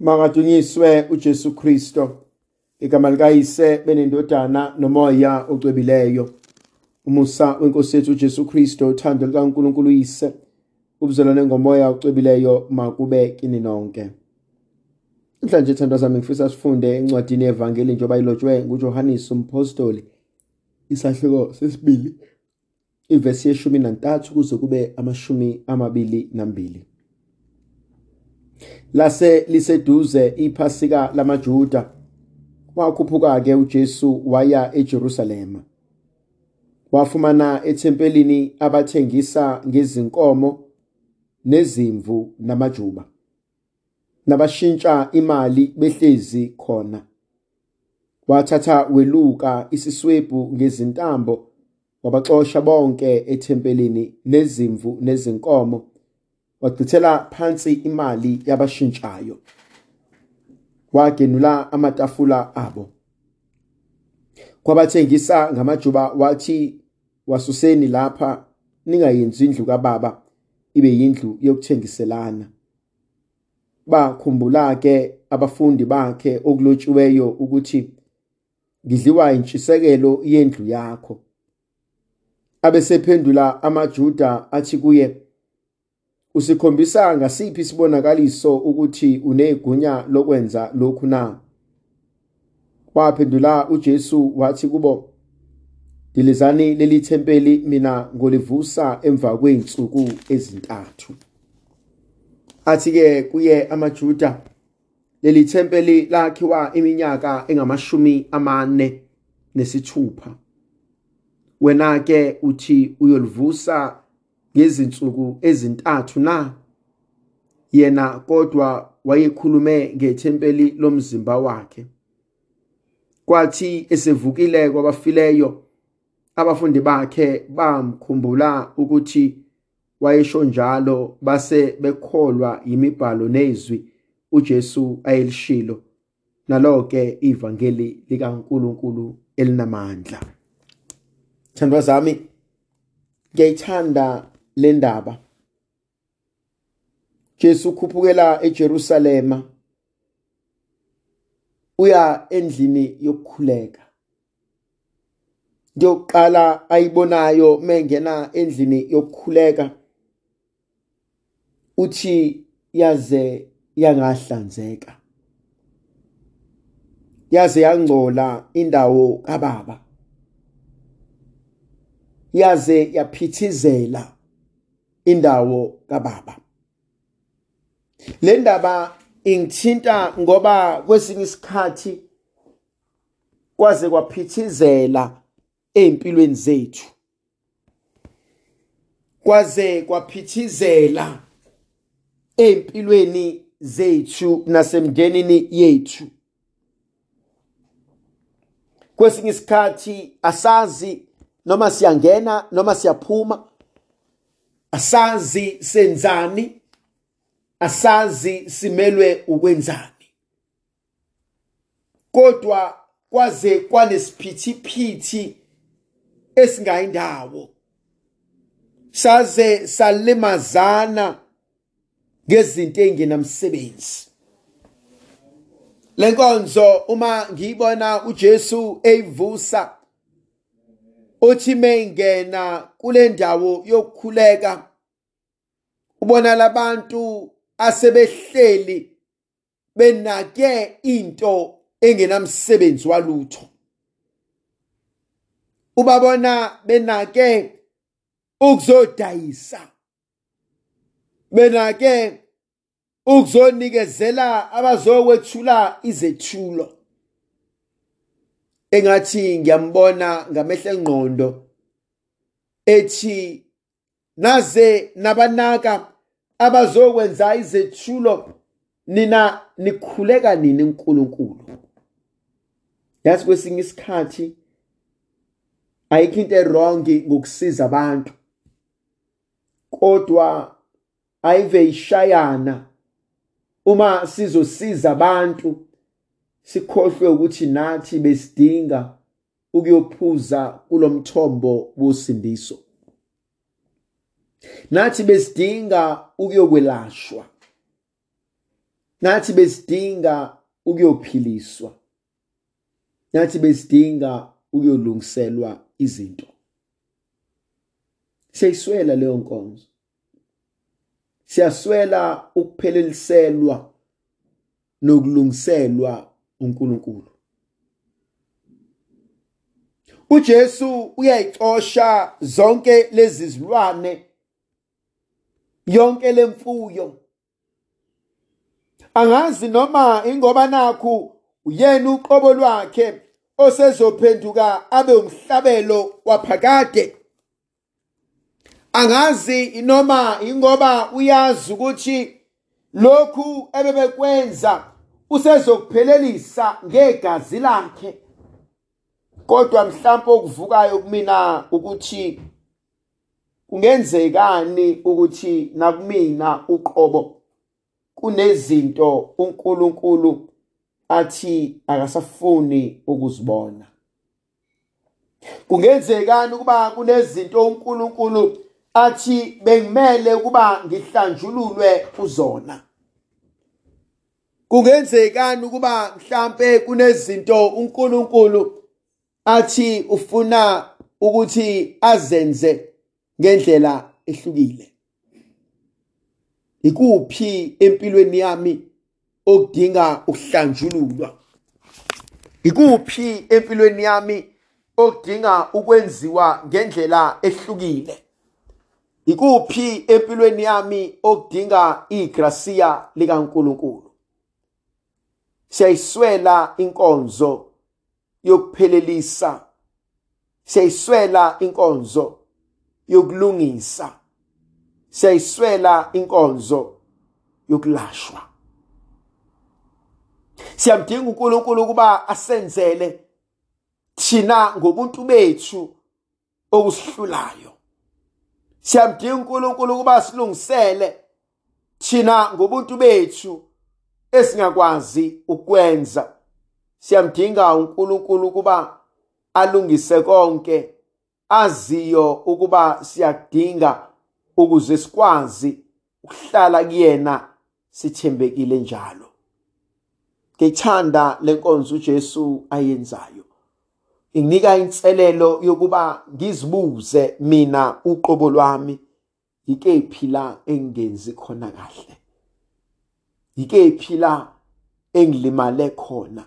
Mangadunyiswe uJesu Kristo. Igama likayise benendodana nomoya ocwebileyo. Umusa wenkosi yethu uJesu Kristo, uthando likaNkulunkulu uyise, ubuzalwane ngomoya ocwebileyo makube kini nonke. Namhlanje thandwa zami ngifisa sifunde encwadini yevangeli njengoba ilotshwe nguJohannes umpostoli isahluko sesibili ivesi yeshumi nantathu kuze kube amashumi amabili nambili. Lase liseduze iphasika lamajuda. Wakhuphuka-ke ujesu waya ejerusalema wafumana ethempelini abathengisa ngezinkomo nezimvu namajuba. Nabashintsha imali behlezi khona. Wathatha weluka isiswebhu ngezintambo wabaxosha bonke ethempelini nezimvu nezinkomo. Wachithela phansi imali yabashintshayo. Wagenula amatafula abo. Kwabathengisa ngamajuba wathi wasuseni lapha ningayenzi indlu kababa ibe yindlu yokuthengiselana. Bakhumbula ke abafundi bakhe okulotshiweyo ukuthi ngidliwa intshisekelo yendlu yakho. Abesephendula amajuda athi kuye usikhombisa ngasiphi isibonakaliso ukuthi unegunya lokwenza lokhu na? Waphendula uJesu wathi kubo dilizani leli thempeli mina ngolivusa emva kweinsuku ezintathu. Athi ke kuye amajuda leli thempeli lakhiwa iminyaka engamashumi amane nesithupha. Wena ke uthi uyolivusa ngezinsuku ezintathu na? Yena kodwa wayekhulume ngethempeli lomzimba wakhe. Kwathi esevukile kwabafileyo abafundi bakhe bamkhumbula ukuthi wayesho njalo base bekholwa yimibhalo nezwi uJesu ayelishilo. Nalo ke ivangeli likaNkuluNkulu elinamandla. Thandwa zami ngiyayithanda le ndaba. Jesu ukhuphukela eJerusalema uya endlini yokukhuleka. Ngiyoqala ayibonayo mengena endlini yokukhuleka uthi yaze yangahlanzeka. Yaze yangcola indawo kababa. Yaze yaphithizela. Indawo kababa. Le ndaba ingithinta ngoba kwesinye isikhathi kwaze kwaphithizela empilweni zethu. Kwaze kwaphithizela empilweni zethu nasemndenini yethu. Kwesinye isikhathi asazi noma siyangena noma siyaphuma. Asazi senzani? Asazi simelwe ukwenzani? Kodwa kwaze kwanesiphithiphithi esingayindawo. Saze salimazana ngezinto engenamsebenzi lenkonzo uma ngiyibona uJesu eyivusa uthi mengena kule ndawo yokukhuleka ubona labantu asebehleli benake into engenamsebenzi walutho. Ubabona benake ukuzodayisa benake ukuzonikezela abazokwethula izethulo. Engathi ngiyambona ngamehlo engqondo ethi naze nabanaka abazokwenza izethulo nina nikhuleka nini uNkulunkulu? Yazi kwesinye isikhathi ayikho into wrong ngokusiza abantu kodwa ayive ishayana uma sizosiza abantu sikhohlwe ukuthi nathi besidinga ukuyophuza kulomthombo wosindiso. Nathi besidinga ukuyokwelashwa. Nathi besidinga ukuyophiliswa. Nathi besidinga ukuyolungiselwa izinto. Siyayiswela leyo nkonzo. Siyaswela ukupheleliselwa nokulungiselwa uNkulunkulu. uJesu uyayicosha zonke lezi zilwane yonke lemfuyo angazi noma ingoba nakhu uyena uqobo lwakhe osezophenduka abe umhlabelo waphakade. Angazi noma ingoba uyazi ukuthi lokhu ebebekwenza usezokuphelelisa ngegazi lakhe. Kodwa mhlawumbe okuvukayo kumina ukuthi kungenzekani ukuthi nakumina uqobo? Kunezinto uNkulunkulu athi akasafuni ukuzibona. Kungenzekani ukuba kunezinto uNkulunkulu athi bengimele ukuba ngihlanjululwe kuzona? Kungenzekani ukuba mhlambe kunezinto uNkulunkulu athi ufuna ukuthi azenze ngendlela ehlukile? Ikuphi empilweni yami okudinga ukuhlanjululwa? Ikuphi empilweni yami okudinga ukwenziwa ngendlela ehlukile? Ikuphi empilweni yami okudinga igrasiya likaNkuluNkulu? Siyayiswela inkonzo yokuphelelisa. Siyayiswela inkonzo yokulungisa. Siyayiswela inkonzo yokulashwa. Siyamdinga uNkulunkulu ukuba asenzele thina ngobuntu bethu okusihlulayo. Siyamdinga uNkulunkulu ukuba silungisele thina ngobuntu bethu esingakwazi ukwenza. Siyamdinga uNkulunkulu ukuba alungise konke aziyo ukuba siyakudinga ukuze sikwazi ukuhlala kuyena sithembekile njalo. Ngithanda lenkonzo uJesu ayenzayo. Inginika inselelo yokuba ngizibuze mina uqobo lwami yikephi la engenzi khona kahle? Yikephi la engilimale khona?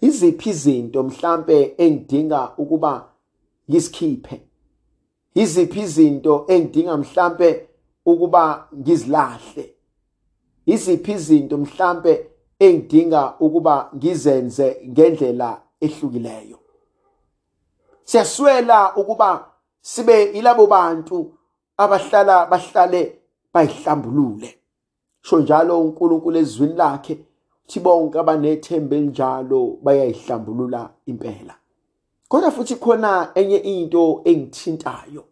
Iziphi izinto mhlambe engidinga ukuba ngisikhiphe? Iziphi izinto engidinga mhlambe ukuba ngizilahle? Iziphi izinto mhlambe engidinga ukuba ngizenze ngendlela ehlukileyo? Siyaswela ukuba sibe ilabo bantu abahlala bahlale bayihlambulule. Sho njalo uNkulunkulu ezwini lakhe uthi bonke abanethemba elinjalo bayayihlambulula impela. Kodwa futhi khona enye into engithintayo.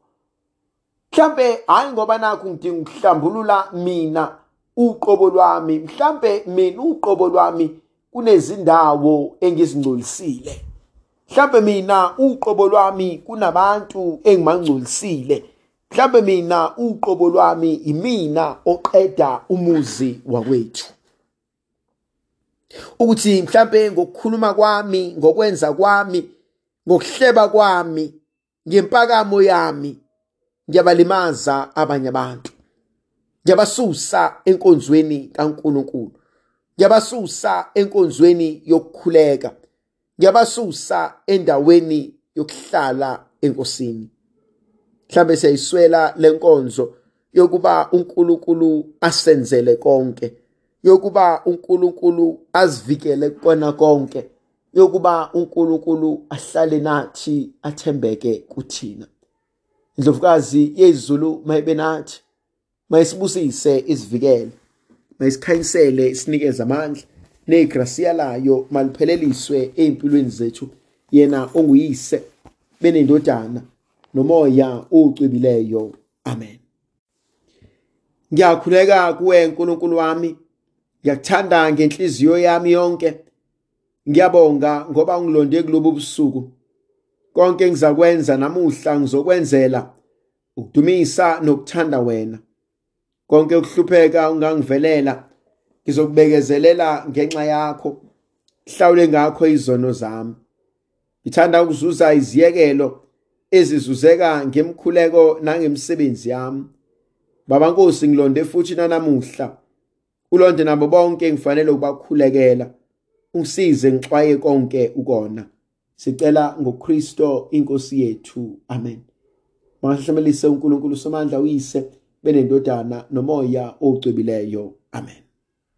Mhlambe hayi ngoba nakho ngidinga ukuhlambulula mina uqobo lwami mhlambe mina uqobo lwami kunezindawo engizingcolisile. Mhlambe mina uqobo lwami kunabantu engimangcolisile. Mhlambe mina uqobo lwami imina oqeda umuzi wakwethu. Ukuthi mhlambe ngokukhuluma kwami ngokwenza kwami ngokuhleba kwami ngempakamo yami ngiyabalimaza abanye abantu. Ngiyabasusa enkonzweni kaNkuluNkulu. Ngiyabasusa enkonzweni yokukhuleka. Ngiyabasusa endaweni yokuhlala enkosini. Mhlambe siyayiswela lenkonzo yokuba uNkulunkulu asenzele konke yokuba uNkulunkulu azivikele kona konke yokuba uNkulunkulu ahlale nathi athembeke kuthina. Indlovukazi yezulu mayibe nathi mayisibusise isivikele mayisikhanyisele isinikeze amandla negrasiya layo malipheleliswe ezimpilweni zethu yena onguyise benendodana. Nomoya ocwebileyo amen. Ngiyakhuleka kuwe nkulunkulu wami. Ngiyakuthanda ngenhliziyo yami yonke. Ngiyabonga ngoba ungilonde kulobu busuku. Konke engizakwenza namuhla ngizokwenzela ukudumisa nokuthanda wena. Konke ukuhlupheka ungangivelela ngizokubekezelela ngenxa yakho. Hlawule ngakho izono zami. Ngithanda ukuzuza iziyekelo ezizuzeka ngemkhuleko nangemsebenzi yami. Baba nkosi ngilonde futhi nanamuhla. Ulonde nabo bonke ngifanele ukubakhulekela. Ungisize ngixwaye konke ukona. Sicela ngoKristo inkosi yethu. Amen. Mangahlemelise uNkulunkulu somandla uyise benendodana nomoya ocwebileyo amen.